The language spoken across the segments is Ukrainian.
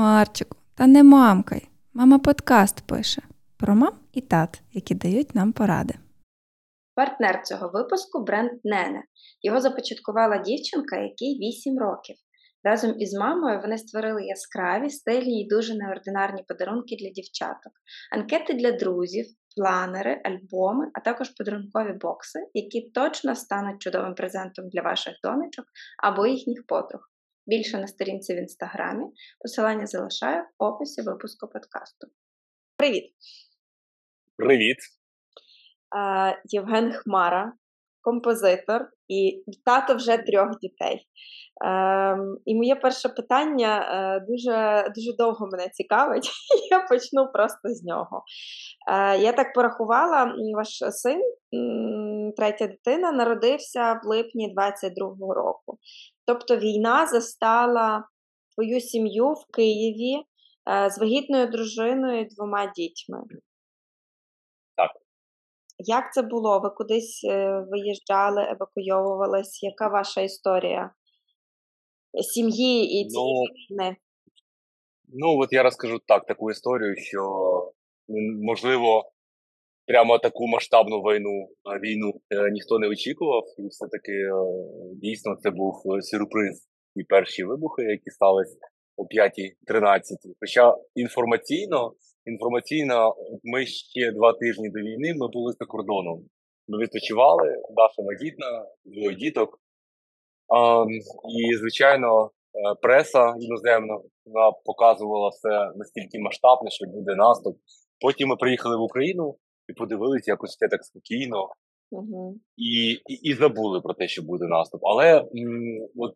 Марчику, та не мамкай. Мама подкаст пише про мам і тат, які дають нам поради. Партнер цього випуску бренд Нене. Його започаткувала дівчинка, якій 8 років. Разом із мамою вони створили яскраві, стильні і дуже неординарні подарунки для дівчаток, анкети для друзів, планери, альбоми, а також подарункові бокси, які точно стануть чудовим презентом для ваших донечок або їхніх подруг. Більше на сторінці в інстаграмі. Посилання залишаю в описі випуску подкасту. Привіт! Привіт! Євген Хмара, композитор і тато вже трьох дітей. Ем, І моє перше питання е, дуже дуже довго мене цікавить, я почну просто з нього. Е, Я так порахувала, ваш син, третя дитина, народився в липні 22-го року. Тобто війна застала твою сім'ю в Києві е, з вагітною дружиною і двома дітьми. Так. Як це було? Ви кудись е, виїжджали, евакуйовувались? Яка ваша історія сім'ї і цієї ну, війни? Ну, от я розкажу так, таку історію, що можливо прямо таку масштабну війну війну е, ніхто не очікував, і все-таки е, дійсно це був сюрприз і перші вибухи, які сталися о 5.13. Хоча інформаційно, інформаційно, ми ще два тижні до війни ми були за кордоном. Ми відпочивали, Даша вагітна, двоє діток. А, І, звичайно, е, преса іноземна вона показувала все настільки масштабне, що буде наступ. Потім ми приїхали в Україну і подивилися якось все так спокійно. Угу. І, і і, забули про те, що буде наступ. Але м, от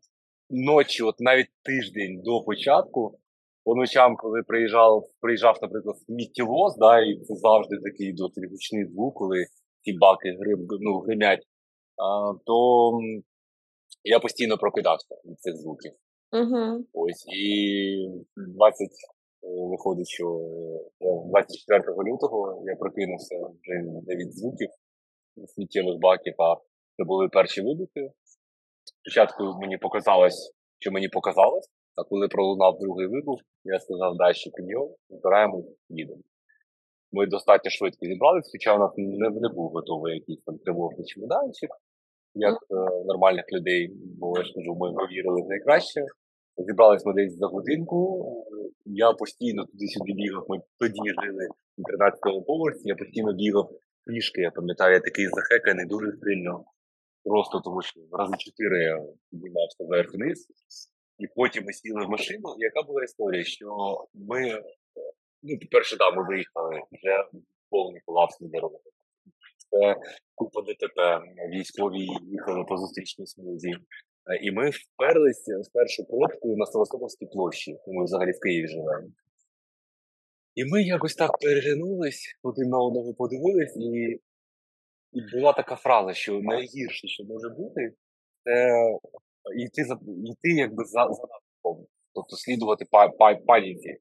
ночі, от навіть тиждень до початку, по ночам, коли приїжджав, приїжджав, наприклад, сміттєвоз, да, і це завжди такий досить гучний звук, коли ці баки гриб, ну, гримять, а, то я постійно прокидався від цих звуків. Угу. Ось і 20, е, виходить, що 24 е, лютого я прокинувся вже не від звуків сміттєвих баків, а це були перші вибухи. Спочатку мені показалось, що мені показалось, а коли пролунав другий вибух, я сказав, далі підйом, збираємо, їдемо. Ми достатньо швидко зібралися, хоча у нас не, не був готовий якийсь там тривожний чемоданчик, як е, нормальних людей, бо я ж кажу, ми повірили в найкраще. Зібрались ми десь за годинку. Я постійно туди-сюди бігав. Ми тоді жили в 13-му поверсі, я постійно бігав пішки. Я пам'ятаю, я такий захеканий дуже сильно. Просто тому що рази чотири я піднімався вверх вниз. І потім ми сіли в машину. Яка була історія? Що ми, ну, по-перше, там ми виїхали вже повний колапс на дорогах. Це купа ДТП, військові їхали по зустрічній смузі. І ми вперлися з першу пробку на Севастопольській площі. Ми взагалі в Києві живемо. І ми якось так переглянулись, один на одного подивились, і і була така фраза, що найгірше, що може бути, це йти йти якби за за тобто слідувати паніці.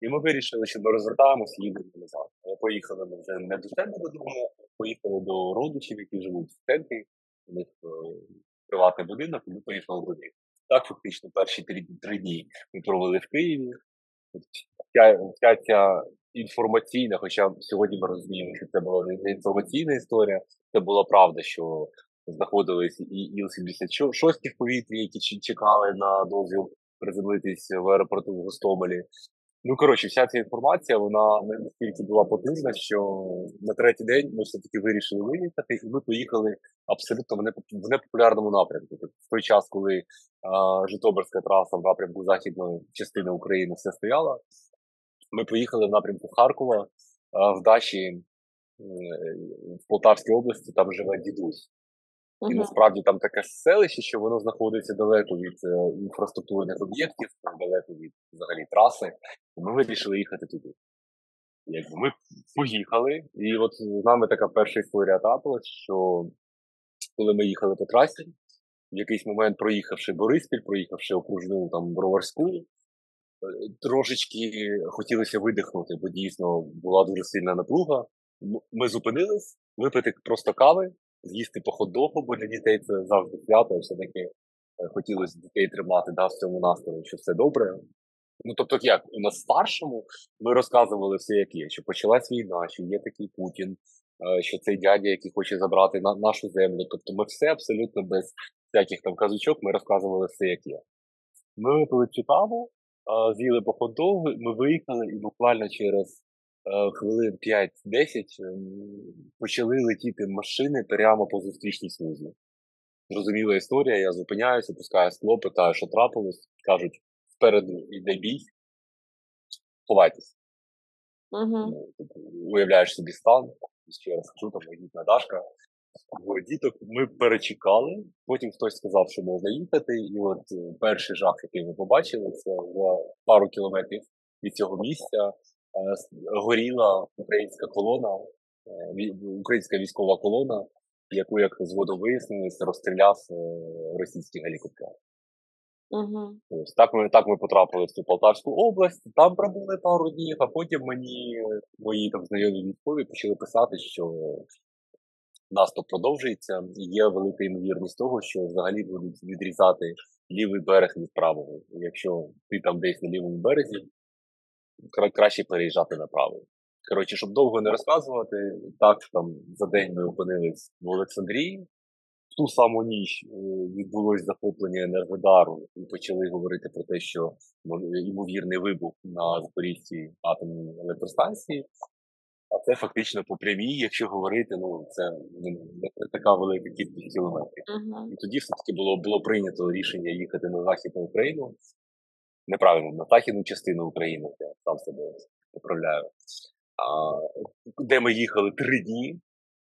І ми вирішили, що ми розвертаємося і їдемо назад. Ми поїхали ми вже не до себе додому, поїхали до родичів, які живуть в центрі, у них е, будинок, і ми поїхали до них. Так, фактично, перші три, три дні ми провели в Києві. Вся, вся ця інформаційна, хоча сьогодні ми розуміємо, що це була не інформаційна історія, це була правда, що знаходились і Іл-76 в повітрі, які чекали на дозвіл приземлитись в аеропорту в Гостомелі. Ну, коротше, вся ця інформація, вона настільки була потужна, що на третій день ми все-таки вирішили виїхати, і ми поїхали абсолютно в непопулярному напрямку. Тобто, в той час, коли а, Житомирська траса в напрямку західної частини України все стояла, ми поїхали в напрямку Харкова а, в Дачі в Полтавській області, там живе дідусь. Uh-huh. І насправді там таке селище, що воно знаходиться далеко від е, інфраструктурних об'єктів, далеко від взагалі траси. І ми вирішили їхати туди. Якби Ми поїхали, і от з нами така перша історія трапилась, що коли ми їхали по трасі, в якийсь момент проїхавши Бориспіль, проїхавши окружну там Броварську, е, трошечки хотілося видихнути, бо дійсно була дуже сильна напруга. Ми зупинились, випити просто кави з'їсти по хот-догу, бо для дітей це завжди свято, все-таки е, хотілося дітей тримати да, в цьому настрої, що все добре. Ну, тобто, як у нас старшому ми розказували все, як є, що почалась війна, що є такий Путін, е, що цей дядя, який хоче забрати на нашу землю. Тобто, ми все абсолютно без всяких там казочок, ми розказували все, як є. Ми випили цю каву, е, з'їли по хот-догу, ми виїхали, і буквально через хвилин 5-10 почали летіти машини прямо по зустрічній смузі. Зрозуміла історія, я зупиняюся, пускаю скло, питаю, що трапилось, кажуть спереду йде бій, ховайтесь. Угу. Уявляєш собі стан, ще раз кажу, там вагітна Дашка. Діток ми перечекали, потім хтось сказав, що можна їхати, і от е, перший жах, який ми побачили, це за пару кілометрів від цього місця е, горіла українська колона, е, українська військова колона, яку, як згодом вияснилось, розстріляв російський гелікоптер. Угу. Ось так ми так ми потрапили в цю Полтавську область, там пробули пару днів, а потім мені мої там знайомі військові почали писати, що наступ продовжується, і є велика ймовірність того, що взагалі будуть відрізати лівий берег від правого. Якщо ти там десь на лівому березі, краще переїжджати на правий. Коротше, щоб довго не розказувати, так там за день ми опинились в Олександрії В ту саму ніч е, відбулось захоплення Енергодару і почали говорити про те, що ймовірний вибух на Запорізькій атомній електростанції. А це фактично по прямій, якщо говорити, ну це не така велика кількість кілометрів. Uh-huh. І тоді все-таки було було прийнято рішення їхати на Західну Україну. Неправильно, на західну частину України, я сам себе поправляю. А, Де ми їхали три дні,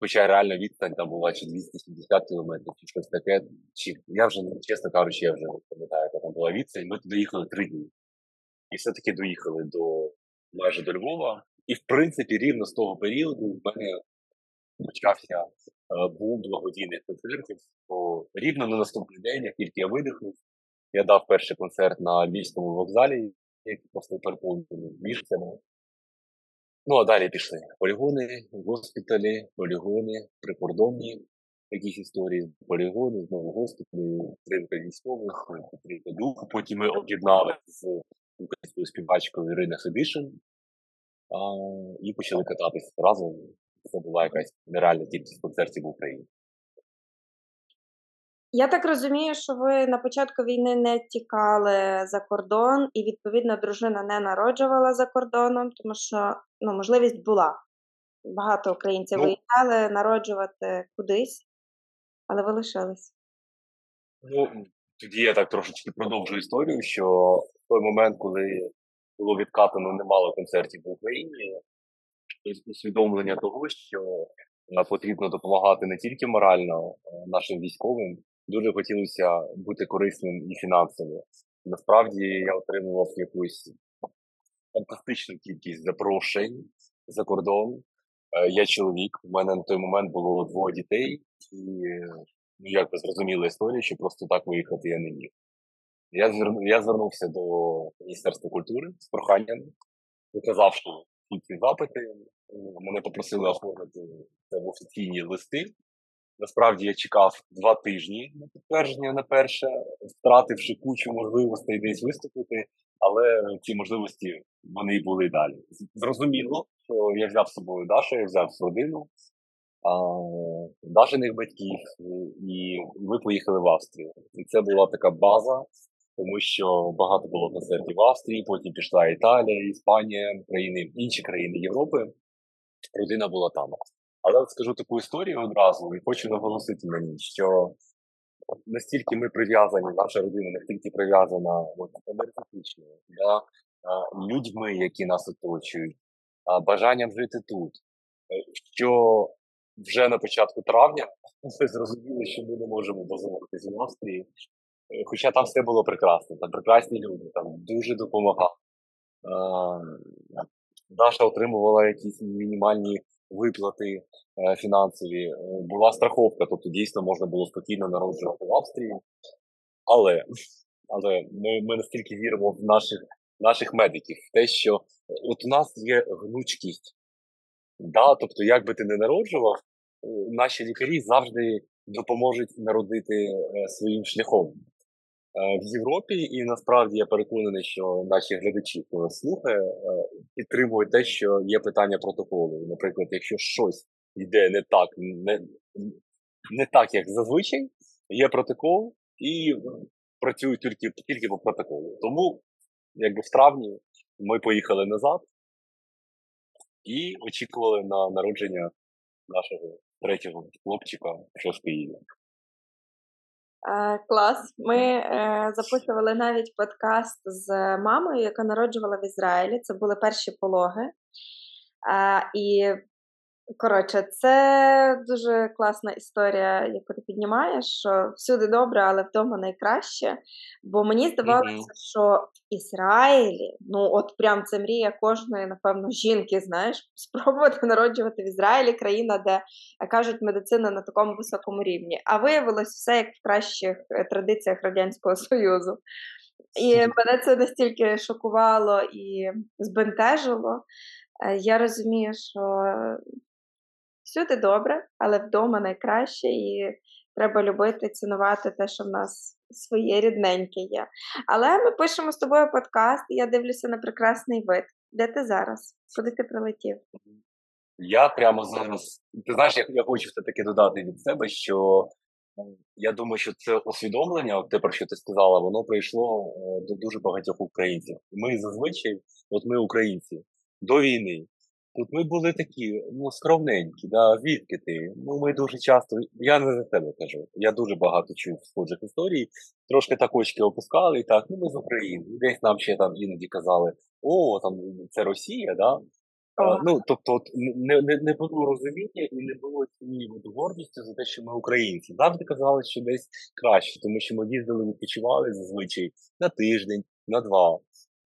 Хоча реальна відстань там була чи 270 кілометрів, чи щось таке. Чи я вже, чесно кажучи, я вже не пам'ятаю, яка там була відстань. Ми туди їхали три дні. І все-таки доїхали до майже до Львова. І, в принципі, рівно з того періоду в мене почався е, бум благодійних концертів. Рівно на наступний день, як тільки я видихнув, я дав перший концерт на Львівському вокзалі, який просто переповнений місцями. Ну, а далі пішли полігони, госпіталі, полігони, прикордонні якісь історії, полігони, знову госпіталі, підтримка військових, підтримка духу. Потім ми об'єднали з українською співачкою Ірина Хедишин і почали кататися разом. Це була якась нереальна кількість концертів в Україні. Я так розумію, що ви на початку війни не тікали за кордон, і відповідно дружина не народжувала за кордоном, тому що ну, можливість була. Багато українців ну, виїхали народжувати кудись, але ви лишились. Ну, тоді я так трошечки продовжу історію, що в той момент, коли було відкатано немало концертів в Україні, усвідомлення того, що потрібно допомагати не тільки морально нашим військовим, дуже хотілося бути корисним і фінансово. Насправді я отримував якусь фантастичну кількість запрошень за кордон. Е, я чоловік, у мене на той момент було двоє дітей, і ну, як ви зрозуміли історію, що просто так виїхати я не міг. Я зверну, я звернувся до Міністерства культури з проханням, показав, що ці запити. Мене попросили оформити це в офіційні листи. Насправді я чекав два тижні на підтвердження на перше, втративши кучу можливостей десь виступити, але ці можливості вони були далі. Зрозуміло, що я взяв з собою Дашу, я взяв родину Дашиних батьків, і ми поїхали в Австрію. І це була така база, тому що багато було концертів в Австрії, потім пішла Італія, Іспанія, країни, інші країни Європи. Родина була там. Але скажу таку історію одразу і хочу наголосити на ній, що настільки ми прив'язані, наша родина настільки прив'язана енергетично, да, людьми, які нас оточують, бажанням жити тут. Е, що вже на початку травня ми зрозуміли, що ми не можемо базуватися в Австрії. Е, хоча там все було прекрасно, там прекрасні люди, там дуже допомагали. Даша отримувала якісь мінімальні виплати е, фінансові, е, була страховка, тобто дійсно можна було спокійно народжувати в Австрії. Але але ми ми настільки віримо в наших наших медиків, в те, що от у нас є гнучкість. Да? Тобто, як би ти не народжував, е, наші лікарі завжди допоможуть народити своїм шляхом. В Європі, і насправді я переконаний, що наші глядачі, хто слухає, підтримують те, що є питання протоколу. Наприклад, якщо щось йде не так, не, не так, як зазвичай, є протокол і працюють тільки тільки по протоколу. Тому, якби в травні, ми поїхали назад і очікували на народження нашого третього хлопчика, що в Києві. Е, клас. Ми е, записували навіть подкаст з мамою, яка народжувала в Ізраїлі. Це були перші пологи. Е, і Коротше, це дуже класна історія, яку ти піднімаєш, що всюди добре, але вдома найкраще. Бо мені здавалося, mm-hmm. що в Ізраїлі, ну от прям це мрія кожної, напевно, жінки, знаєш, спробувати народжувати в Ізраїлі країна, де кажуть медицина на такому високому рівні. А виявилось все як в кращих е, традиціях Радянського Союзу. І мене це настільки шокувало і збентежило. Е, я розумію, що всюди добре, але вдома найкраще, і треба любити, цінувати те, що в нас своє рідненьке є. Але ми пишемо з тобою подкаст, і я дивлюся на прекрасний вид. Де ти зараз? Куди ти прилетів? Я прямо зараз. Ти знаєш, я, я хочу все-таки додати від себе, що я думаю, що це усвідомлення, те, про що ти сказала, воно прийшло е, до дуже багатьох українців. Ми зазвичай, от ми українці, до війни Тут ми були такі, ну, скромненькі, да, звідки ти? Ну, ми дуже часто, я не за тебе кажу, я дуже багато чув схожих історій, трошки так очки опускали, і так, ну ми з України. Десь нам ще там іноді казали, о, там це Росія, да? А, ну, тобто не не, не було розуміння і не було цієї гордості за те, що ми українці. Завжди казали, що десь краще, тому що ми їздили, відпочивали зазвичай на тиждень, на два.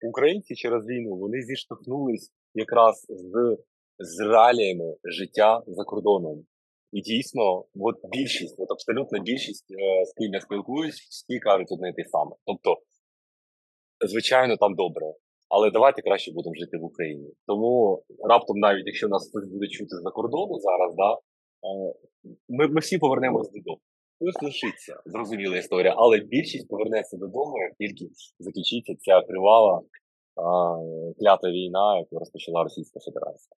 Українці через війну вони зіштовхнулись якраз з з реаліями життя за кордоном. І дійсно, от більшість, от абсолютна більшість, е, з ким я спілкуюсь, всі кажуть одне те саме. Тобто, звичайно, там добре, але давайте краще будемо жити в Україні. Тому раптом, навіть якщо нас хтось буде чути за кордону зараз, да, е, ми ми всі повернемося додому. Хтось лишиться, зрозуміла історія, але більшість повернеться додому, як тільки закінчиться ця тривала клята війна, яку розпочала Російська Федерація.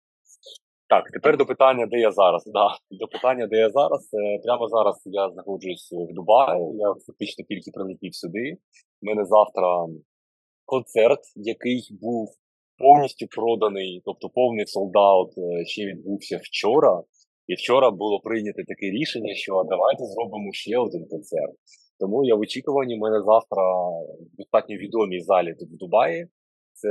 Так, тепер до питання, де я зараз. Да, До питання, де я зараз. Е, прямо зараз я знаходжусь в Дубаї. Я фактично тільки прилетів сюди. У мене завтра концерт, який був повністю проданий, тобто повний солдат е, ще відбувся вчора. І вчора було прийнято таке рішення, що давайте зробимо ще один концерт. Тому я в очікуванні в мене завтра в достатньо відомій залі тут в Дубаї це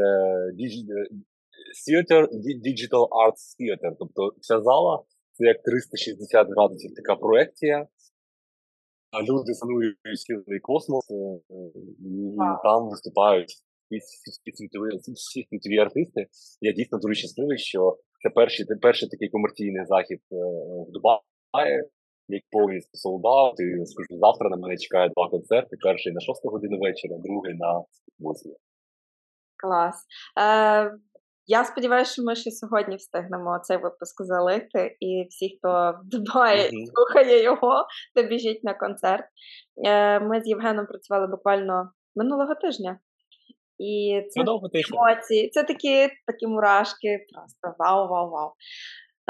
Theater, Digital Arts Theater. Тобто ця зала це як 360 градусів така проекція. А люди санують цілий космос, е, і там виступають всі світові артисти. Я дійсно дуже щасливий, що це перший перший такий комерційний захід е, в Дубаї, як повністю солдат. І скажу, завтра на мене чекає два концерти: перший на 6 годину вечора, другий на 8. Клас. Е, Я сподіваюся, що ми ще сьогодні встигнемо цей випуск залити, і всі, хто в Дубаї mm-hmm. слухає його, то біжіть на концерт. Е, Ми з Євгеном працювали буквально минулого тижня. І це емоції, це такі такі мурашки, просто вау-вау-вау.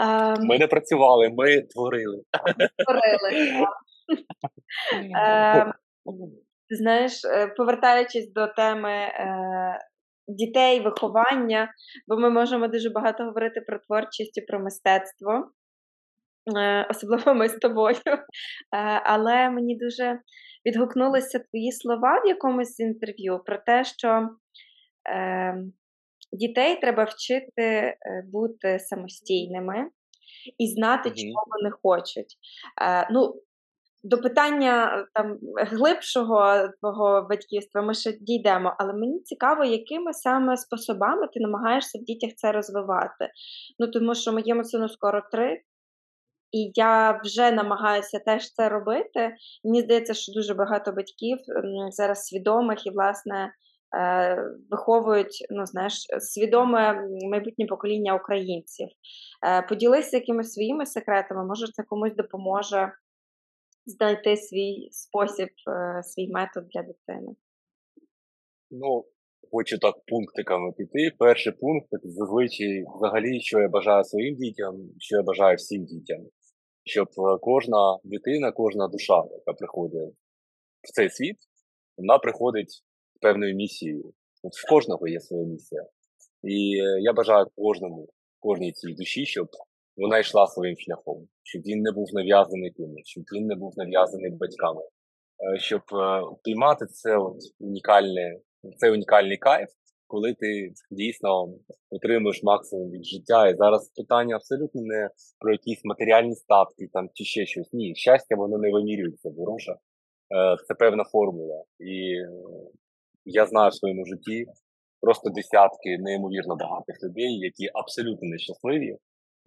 Е, ми не працювали, ми творили. Творили, Е, Знаєш, е, повертаючись до теми е, дітей, виховання, бо ми можемо дуже багато говорити про творчість і про мистецтво, е, особливо ми з тобою. Е, але мені дуже відгукнулися твої слова в якомусь інтерв'ю про те, що е, дітей треба вчити бути самостійними. І знати, чого вони хочуть. Ну, до питання е, там глибшого твого батьківства ми ще дійдемо, але мені цікаво, якими саме способами ти намагаєшся в дітях це розвивати. Ну тому що моєму сину скоро три, і я вже намагаюся теж це робити. Мені здається, що дуже багато батьків зараз свідомих і, власне, е, виховують ну, знаєш, свідоме майбутнє покоління українців. Е, поділися якимись своїми секретами, може, це комусь допоможе знайти свій спосіб, е, свій метод для дитини? Ну, хочу так пунктиками піти. Перший пункт зазвичай взагалі, що я бажаю своїм дітям, що я бажаю всім дітям, щоб е, кожна дитина, кожна душа, яка приходить в цей світ, вона приходить з певною місією. От в кожного є своя місія. І е, я бажаю кожному, кожній цій душі, щоб вона йшла своїм шляхом, щоб він не був нав'язаний кимось, щоб він не був нав'язаний батьками, е, щоб е, піймати це от унікальне, цей унікальний кайф, коли ти дійсно отримуєш максимум від життя. І зараз питання абсолютно не про якісь матеріальні статки там чи ще щось. Ні, щастя, воно не вимірюється, дорожа. Це певна формула. І я знаю в своєму житті просто десятки неймовірно багатих людей, які абсолютно нещасливі.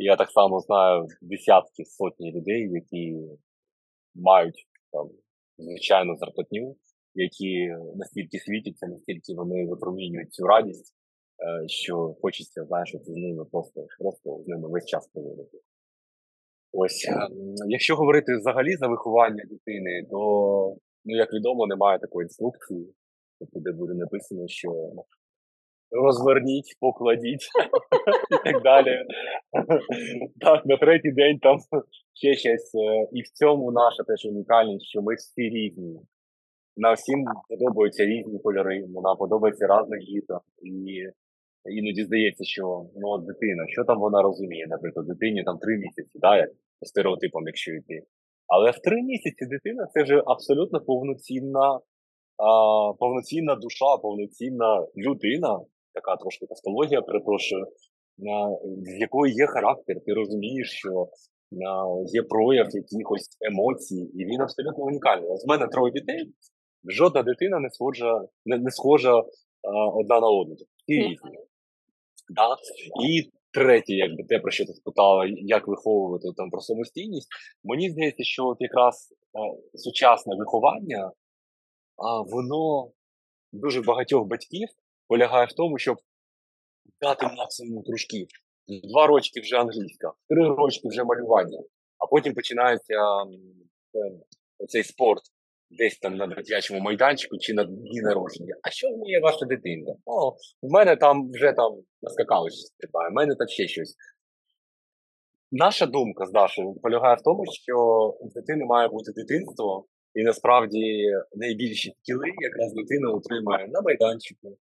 Я так само знаю десятки сотні людей, які мають там звичайну зарплатню, які настільки світяться, настільки вони випромінюють цю радість, е, що хочеться, знаєш, з ними просто просто з ними весь час проводити. Ось, е, якщо говорити взагалі за виховання дитини, то, ну, як відомо, немає такої інструкції, тобто, де буде написано, що розверніть, покладіть і так далі. Так, на третій день там ще щось. Е, і в цьому наша теж унікальність, що ми всі різні. Нам всім подобаються різні кольори, нам подобається різна їжа. І іноді здається, що ну, дитина, що там вона розуміє, наприклад, дитині там три місяці, да, як по стереотипам, якщо йти. Але в три місяці дитина це вже абсолютно повноцінна, а, повноцінна душа, повноцінна людина, така трошки тавтологія, перепрошую, з якої є характер, ти розумієш, що є прояв якихось емоцій, і він абсолютно унікальний. З мене троє дітей, жодна дитина не схожа, не, не схожа а, одна на одну. Всі різні. Да? І третє, якби те, про що ти спитала, як виховувати там про самостійність, мені здається, що от якраз а, сучасне виховання, а, воно дуже багатьох батьків полягає в тому, щоб дати максимум кружків. Два рочки вже англійська, три рочки вже малювання, а потім починається цей спорт десь там на дитячому майданчику чи на дні народження. А що вміє ваша дитина? О, в мене там вже там наскакали стрибає, в мене там ще щось. Наша думка з Дашою полягає в тому, що у дитини має бути дитинство, і насправді найбільші скіли якраз дитина отримає на майданчику,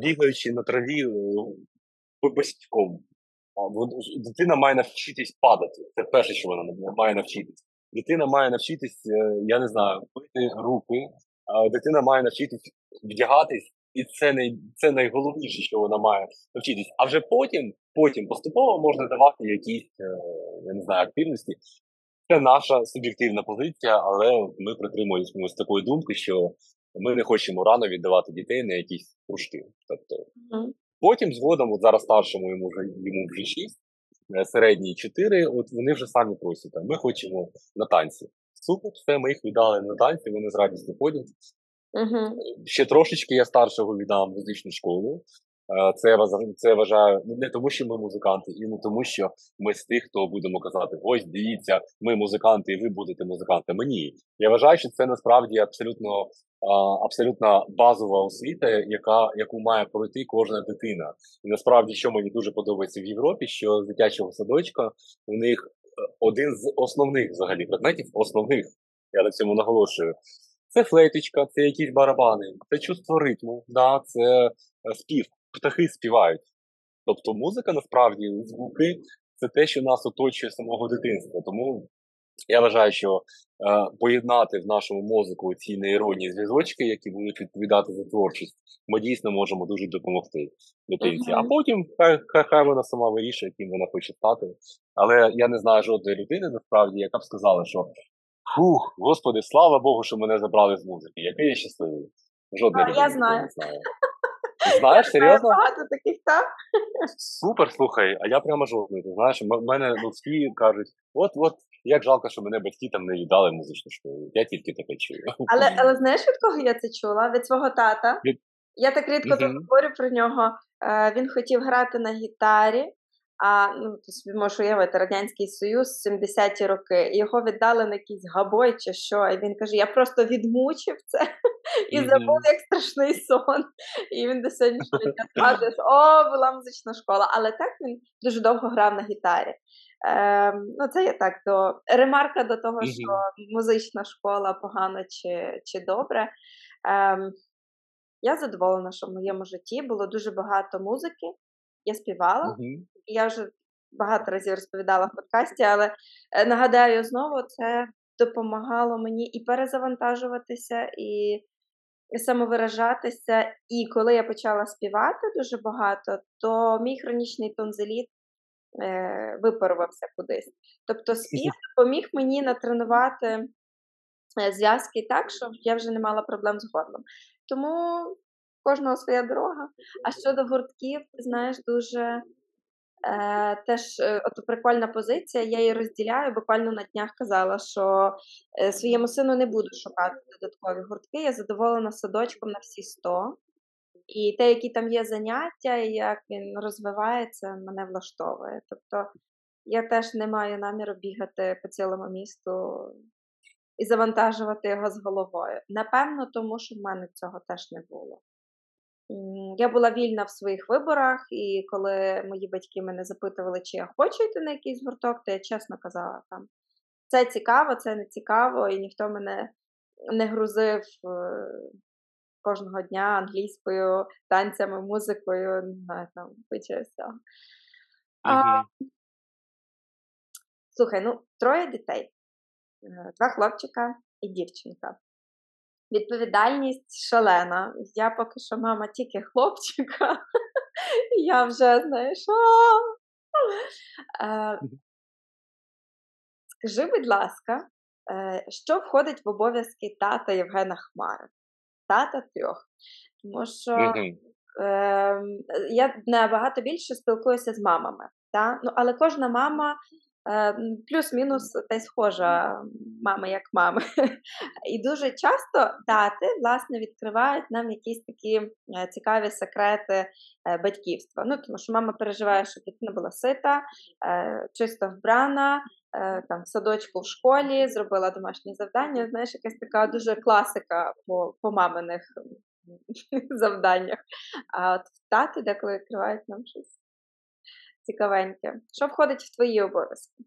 бігаючи на траві е. Дитина має навчитись падати. Це перше, що вона має навчитись. Дитина має навчитись, е, я не знаю, пити руки, дитина має навчитись вдягатись, і це най, це найголовніше, що вона має навчитись. А вже потім, потім поступово можна давати якісь, е, я не знаю, активності. Це наша суб'єктивна позиція, але ми притримуємося такої думки, що ми не хочемо рано віддавати дітей на якісь кружки. Тобто, mm. Потім згодом, от зараз старшому йому вже йому вже 6, е, середній 4, от вони вже самі просять, ми хочемо на танці. Супер, все, ми їх віддали на танці, вони з радістю ходять. Mm-hmm. Ще трошечки я старшого віддав музичну школу. Е, це це вважаю ну, не тому, що ми музиканти, і не тому, що ми з тих, хто будемо казати, ось дивіться, ми музиканти, і ви будете музикантами. Ні, я вважаю, що це насправді абсолютно абсолютно базова освіта, яка яку має пройти кожна дитина. І насправді, що мені дуже подобається в Європі, що з дитячого садочка у них е, один з основних взагалі предметів, основних, я на цьому наголошую. Це флейточка, це якісь барабани, це чувство ритму, да, це е, спів птахи співають. Тобто музика насправді звуки це те, що нас оточує самого дитинства. Тому я вважаю, що е, поєднати в нашому мозку ці нейронні зв'язочки, які будуть відповідати за творчість, ми дійсно можемо дуже допомогти дитинці. А потім хай, хай хай вона сама вирішує, яким вона хоче стати. Але я не знаю жодної людини, насправді, яка б сказала, що фух, господи, слава Богу, що мене забрали з музики. Який я щасливий. Жодної людини я знаю. не знаю. Знаєш, серйозно? Багато таких, так? Супер, слухай, а я прямо жодний. Ти знаєш, в мене ну, всі кажуть, от от як жалко, що мене батьки там не віддали музичну школу. Я тільки таке чую. Але але знаєш, від кого я це чула? Від свого тата. Від... Я так рідко mm-hmm. говорю про нього. Е, Він хотів грати на гітарі, А ну, ти собі можеш уявити Радянський Союз 70-ті роки. Його віддали на якийсь габой чи що. І він каже: Я просто відмучив це і забув як страшний сон. І він до сьогоднішнього дня що о, була музична школа. Але так він дуже довго грав на гітарі. Ем, Ну, це є так до ремарка до того, що музична школа погано чи чи добре. Ем, Я задоволена, що в моєму житті було дуже багато музики. Я співала, uh-huh. я вже багато разів розповідала в подкасті, але е, нагадаю знову, це допомагало мені і перезавантажуватися, і і самовиражатися. І коли я почала співати дуже багато, то мій хронічний тонзеліт е, випарувався кудись. Тобто, спів допоміг мені натренувати е, зв'язки так, що я вже не мала проблем з горлом. Тому кожного своя дорога. А щодо гуртків, знаєш, дуже Е, Теж е, от прикольна позиція, я її розділяю. Буквально на днях казала, що е, своєму сину не буду шукати додаткові гуртки. Я задоволена садочком на всі 100. І те, які там є заняття, і як він розвивається, мене влаштовує. Тобто я теж не маю наміру бігати по цілому місту і завантажувати його з головою. Напевно, тому що в мене цього теж не було. Я була вільна в своїх виборах, і коли мої батьки мене запитували, чи я хочу йти на якийсь гурток, то я чесно казала там: це цікаво, це не цікаво, і ніхто мене не грузив е, кожного дня англійською, танцями, музикою, не знаю, там всього. А, Слухай, ну, троє дітей, е, два хлопчика і дівчинка. Відповідальність шалена. Я поки що мама тільки хлопчика. Я вже знаєш. Е, скажи, будь ласка, е, що входить в обов'язки тата Євгена Хмари? Тата трьох. Тому що е, я набагато більше спілкуюся з мамами. Та? Ну, Але кожна мама плюс-мінус та схожа мама як мами. І дуже часто дати власне відкривають нам якісь такі е, цікаві секрети е, батьківства. Ну, Тому що мама переживає, що дитина була сита, чисто вбрана, там в садочку в школі, зробила домашні завдання. Знаєш, якась така дуже класика по по маминих завданнях. А от тати деколи відкривають нам щось цікавеньке. Що входить в твої обов'язки?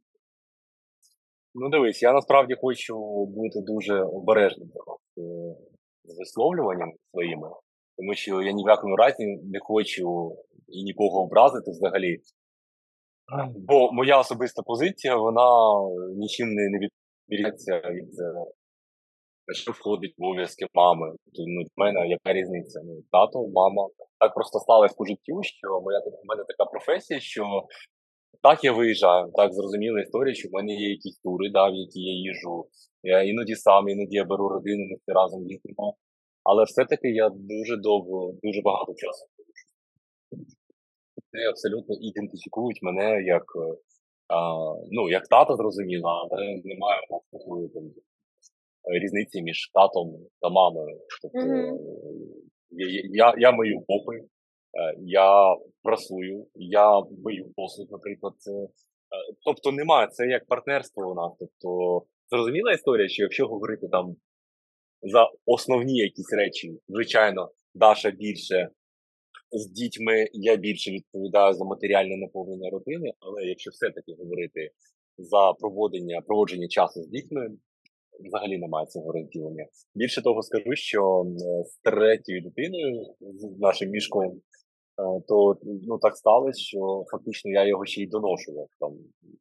Ну, дивись, я насправді хочу бути дуже обережним з висловлюванням своїми, тому що я ні в якому разі не хочу і нікого образити взагалі. Бо моя особиста позиція, вона нічим не відрізняється від що входить в обов'язки мами. Ну, в мене яка різниця? Ну, Тато, мама. Так просто сталося по життю, що моя в мене така професія, що так я виїжджаю, так зрозуміла історія, що в мене є якісь тури, да, в які я їжу. Я іноді сам, іноді я беру родину, ми всі разом їздимо. Але все-таки я дуже довго, дуже багато часу. Це абсолютно ідентифікують мене як а, ну, як тато зрозуміло, але немає такої різниці між татом та мамою. Тобто mm-hmm. я, я, я мию попи, е, я прасую, я мию посуд, наприклад. Це, Тобто немає, це як партнерство у нас. Тобто, зрозуміла історія, що якщо говорити там за основні якісь речі, звичайно, Даша більше з дітьми, я більше відповідаю за матеріальне наповнення родини, але якщо все-таки говорити за проводення проводження часу з дітьми, взагалі немає цього розділення. Більше того, скажу, що з третьою дитиною, з нашим мішком, е, то ну так сталося, що фактично я його ще й доношував. Там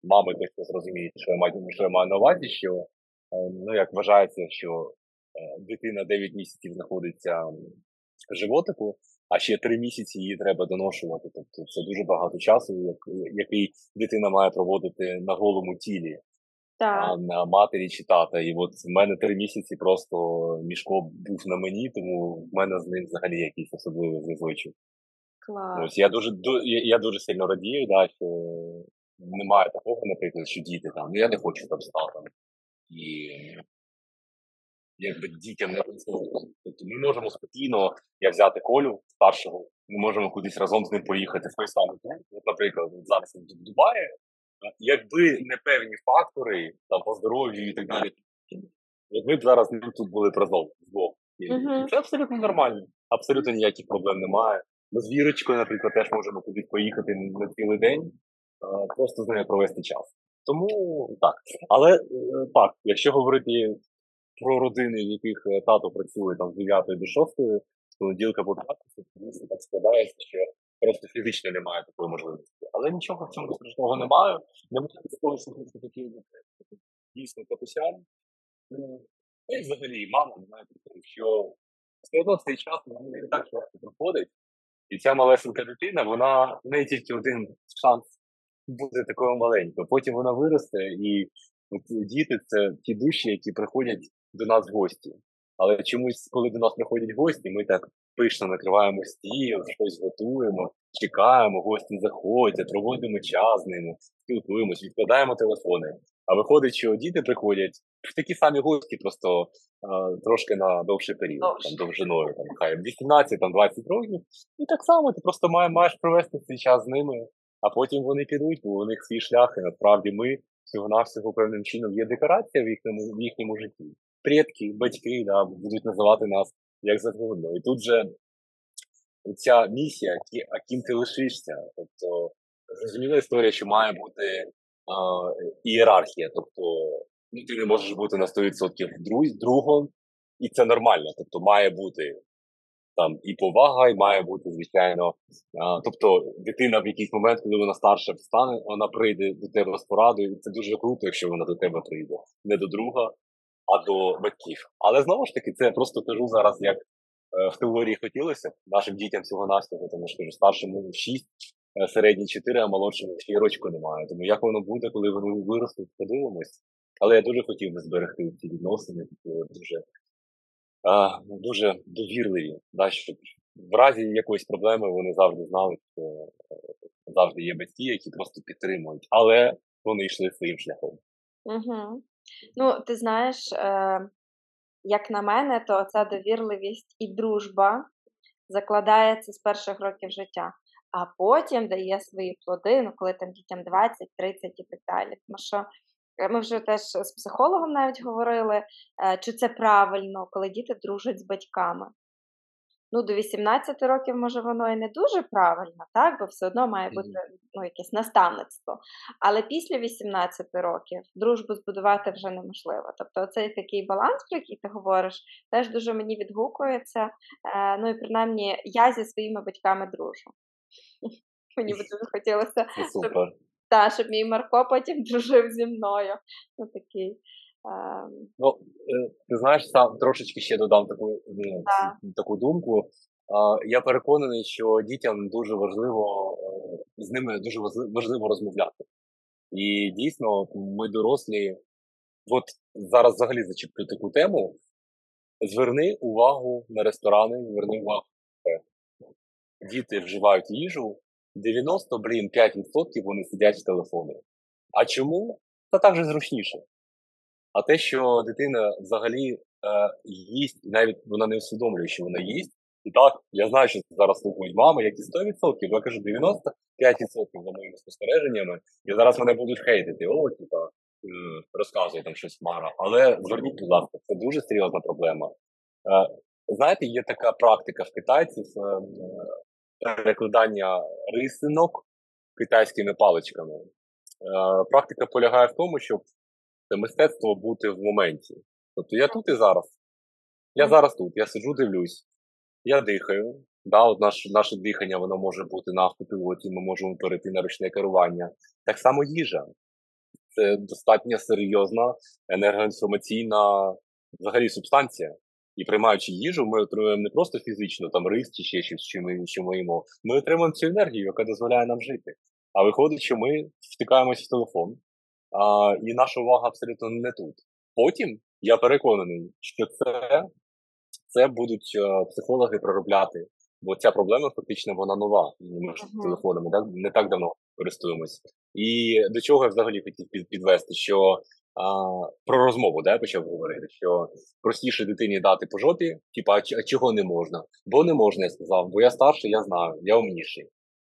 мами точно зрозуміють, що я маю що я маю на увазі, що е, ну як вважається, що е, дитина 9 місяців знаходиться в животику. А ще три місяці її треба доношувати. Тобто це дуже багато часу, який дитина має проводити на голому тілі а на матері чи тата. І от в мене три місяці просто мішко був на мені, тому в мене з ним взагалі якийсь особливий зв'язочок. Клас. Ось я дуже я, я дуже сильно радію, да, що немає такого, наприклад, що діти там, ну я не хочу там стати. І якби дітям не працювати. Тобто ми можемо спокійно я взяти колю старшого, ми можемо кудись разом з ним поїхати в той самий тур. От, наприклад, зараз він в Дубаї, якби не певні фактори там по здоров'ю і так далі, от ми б зараз з ним тут були разом вдвох. Мгм. Це абсолютно нормально, абсолютно ніяких проблем немає. Ми з Вірочкою, наприклад, теж можемо кудись поїхати на цілий день, просто з нею провести час. Тому так. Але е, так, якщо говорити про родини, в яких е, тато працює там з 9 до 6, з понеділка по п'ятницю, тому що так складається, що просто фізично немає такої можливості. Але нічого в цьому страшного немає. Немає такого, що такі дійсно капусян. Ну, і взагалі мама, знаєте, що все одно цей час не так швидко проходить. І ця малесенька дитина, вона в неї тільки один шанс бути такою маленькою. Потім вона виросте, і от діти це ті душі, які приходять до нас в гості. Але чомусь, коли до нас приходять гості, ми так пишно накриваємо стіл, щось готуємо, чекаємо, гості заходять, проводимо час з ними, спілкуємось, відкладаємо телефони. А виходить, що діти приходять в такі самі гості, просто а, трошки на довший період, Довше. там довжиною, там хай 18, там 20 років. І так само ти просто має, маєш провести цей час з ними, а потім вони підуть, бо у них свій шлях, і насправді ми всього-навсього певним чином є декорація в їхньому, в їхньому житті. Предки, батьки да, будуть називати нас як завгодно. І тут же ця місія, а ким ти лишишся. Тобто, зрозуміла історія, що має бути а, ієрархія. Тобто, ну, ти не можеш бути на 100% друз, другом, і це нормально. Тобто, має бути там і повага, і має бути, звичайно. А, тобто, дитина в якийсь момент, коли вона старша встане, вона прийде до тебе з порадою, і це дуже круто, якщо вона до тебе прийде. Не до друга, а до батьків. Але знову ж таки, це я просто кажу зараз, як е, в теорії хотілося нашим дітям всього навсього, тому що кажу, старшому 6, середній 4, а молодшому ще й рочку немає. Тому як воно буде, коли вони виростуть, подивимось. Але я дуже хотів би зберегти ці відносини, дуже, а, дуже довірливі, да, щоб в разі якоїсь проблеми вони завжди знали, що е, завжди є батьки, які просто підтримують, але вони йшли своїм шляхом. Угу. Ну, ти знаєш, е, як на мене, то ця довірливість і дружба закладається з перших років життя, а потім дає свої плоди, ну, коли там дітям 20, 30 і так далі. Тому що е, ми вже теж з психологом навіть говорили, е, чи це правильно, коли діти дружать з батьками. Ну, до 18 років, може, воно і не дуже правильно, так? бо все одно має бути ну, якесь наставництво. Але після 18 років дружбу збудувати вже неможливо. Тобто, цей такий баланс, про який ти говориш, теж дуже мені відгукується. Е, ну і принаймні я зі своїми батьками дружу. Мені би дуже хотілося, супер. та, щоб мій Марко потім дружив зі мною. Ну, такий. Ем, Ну, е, ти знаєш, сам трошечки ще додам таку, ну, таку думку. Я переконаний, що дітям дуже важливо е, з ними дуже важливо розмовляти. І дійсно, ми дорослі, от зараз взагалі зачеплю таку тему. Зверни увагу на ресторани, зверни увагу. на те. Діти вживають їжу, 90, блін, 5% вони сидять в телефоні. А чому? Та так же зручніше. А те, що дитина взагалі е, їсть, і навіть вона не усвідомлює, що вона їсть. І так, я знаю, що зараз слухають мами, які 100%, я кажу 95% за моїми спостереженнями, і зараз мене будуть хейтити. О, типа, розказує там щось Мара. Але зверніть, будь ласка, це дуже серйозна проблема. Е, знаєте, є така практика в китайців е, перекладання рисинок китайськими паличками. Е, практика полягає в тому, щоб це мистецтво бути в моменті. Тобто я тут і зараз. Я зараз тут, я сиджу, дивлюсь, я дихаю. Да, от наш, наше дихання воно може бути на автопілоті, ми можемо перейти на ручне керування. Так само їжа. Це достатньо серйозна енергоінформаційна взагалі субстанція. І приймаючи їжу, ми отримуємо не просто фізично там рис чи ще щось, що ми, що ми їмо. Ми отримуємо цю енергію, яка дозволяє нам жити. А виходить, що ми втикаємося в телефон, а, і наша увага абсолютно не тут. Потім я переконаний, що це, це будуть е, психологи проробляти, бо ця проблема фактично вона нова. Ми ж телефонами так, не так давно користуємось. І до чого я взагалі хотів під- підвести, що а, про розмову, да, я почав говорити, що простіше дитині дати по жопі, типа, а, а чого не можна? Бо не можна, я сказав, бо я старший, я знаю, я умніший.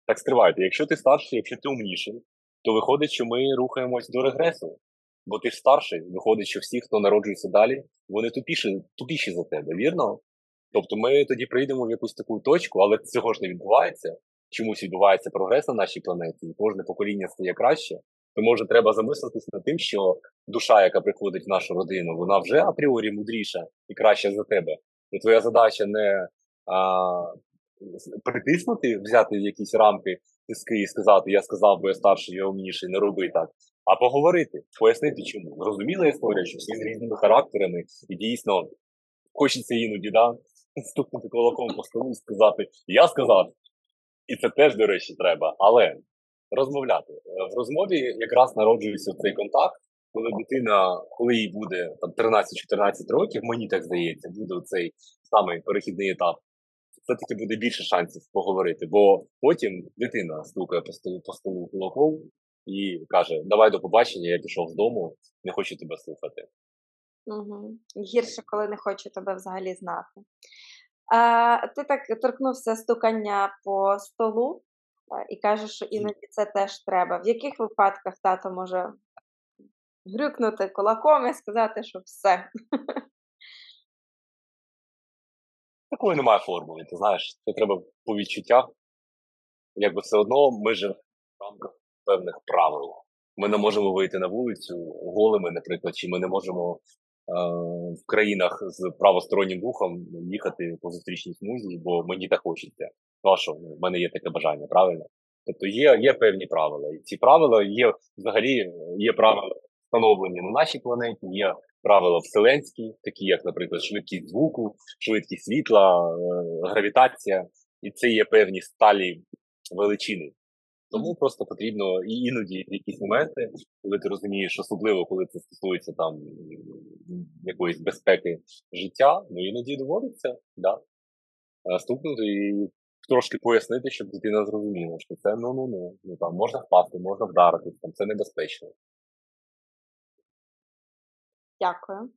Так стривайте, якщо ти старший, якщо ти умніший, то виходить, що ми рухаємось до регресу. Бо ти ж старший, виходить, що всі, хто народжується далі, вони тупіші, тупіші за тебе, вірно? Тобто ми тоді прийдемо в якусь таку точку, але цього ж не відбувається. Чомусь відбувається прогрес на нашій планеті, і кожне покоління стає краще. То може треба замислитись над тим, що душа, яка приходить в нашу родину, вона вже апріорі мудріша і краща за тебе. І твоя задача не а, притиснути, взяти якісь рамки тиски і сказати, я сказав, бо я старший, я умніший, не роби так. А поговорити, пояснити чому. Зрозуміла історія, що всі з різними характерами, і дійсно хочеться іноді да, стукнути кулаком по столу і сказати, я сказав. І це теж, до речі, треба. Але розмовляти. В розмові якраз народжується цей контакт, коли дитина, коли їй буде там 13-14 років, мені так здається, буде цей самий перехідний етап все-таки буде більше шансів поговорити, бо потім дитина стукає по столу по столу кулаком і каже: Давай до побачення, я пішов з дому, не хочу тебе слухати. Угу. Гірше, коли не хочу тебе взагалі знати. А, Ти так торкнувся стукання по столу і кажеш, що іноді це теж треба. В яких випадках тато може грюкнути кулаком і сказати, що все? Такої немає формули, ти знаєш, це треба по відчуттях. Якби все одно ми живемо в рамках певних правил. Ми не можемо вийти на вулицю голими, наприклад, чи ми не можемо е, в країнах з правостороннім рухом їхати по зустрічній смузі, бо мені так хочеться. Ну а що, в мене є таке бажання, правильно? Тобто є є певні правила. І ці правила є взагалі є правила встановлені на нашій планеті, є правила вселенські, такі як, наприклад, швидкість звуку, швидкість світла, е, гравітація, і це є певні сталі величини. Тому просто потрібно і іноді якісь моменти, коли ти розумієш, особливо коли це стосується там якоїсь безпеки життя, ну іноді доводиться да, стукнути і трошки пояснити, щоб дитина зрозуміла, що це ну ну ну ну там можна впасти, можна вдаритись, там це небезпечно. Дякую.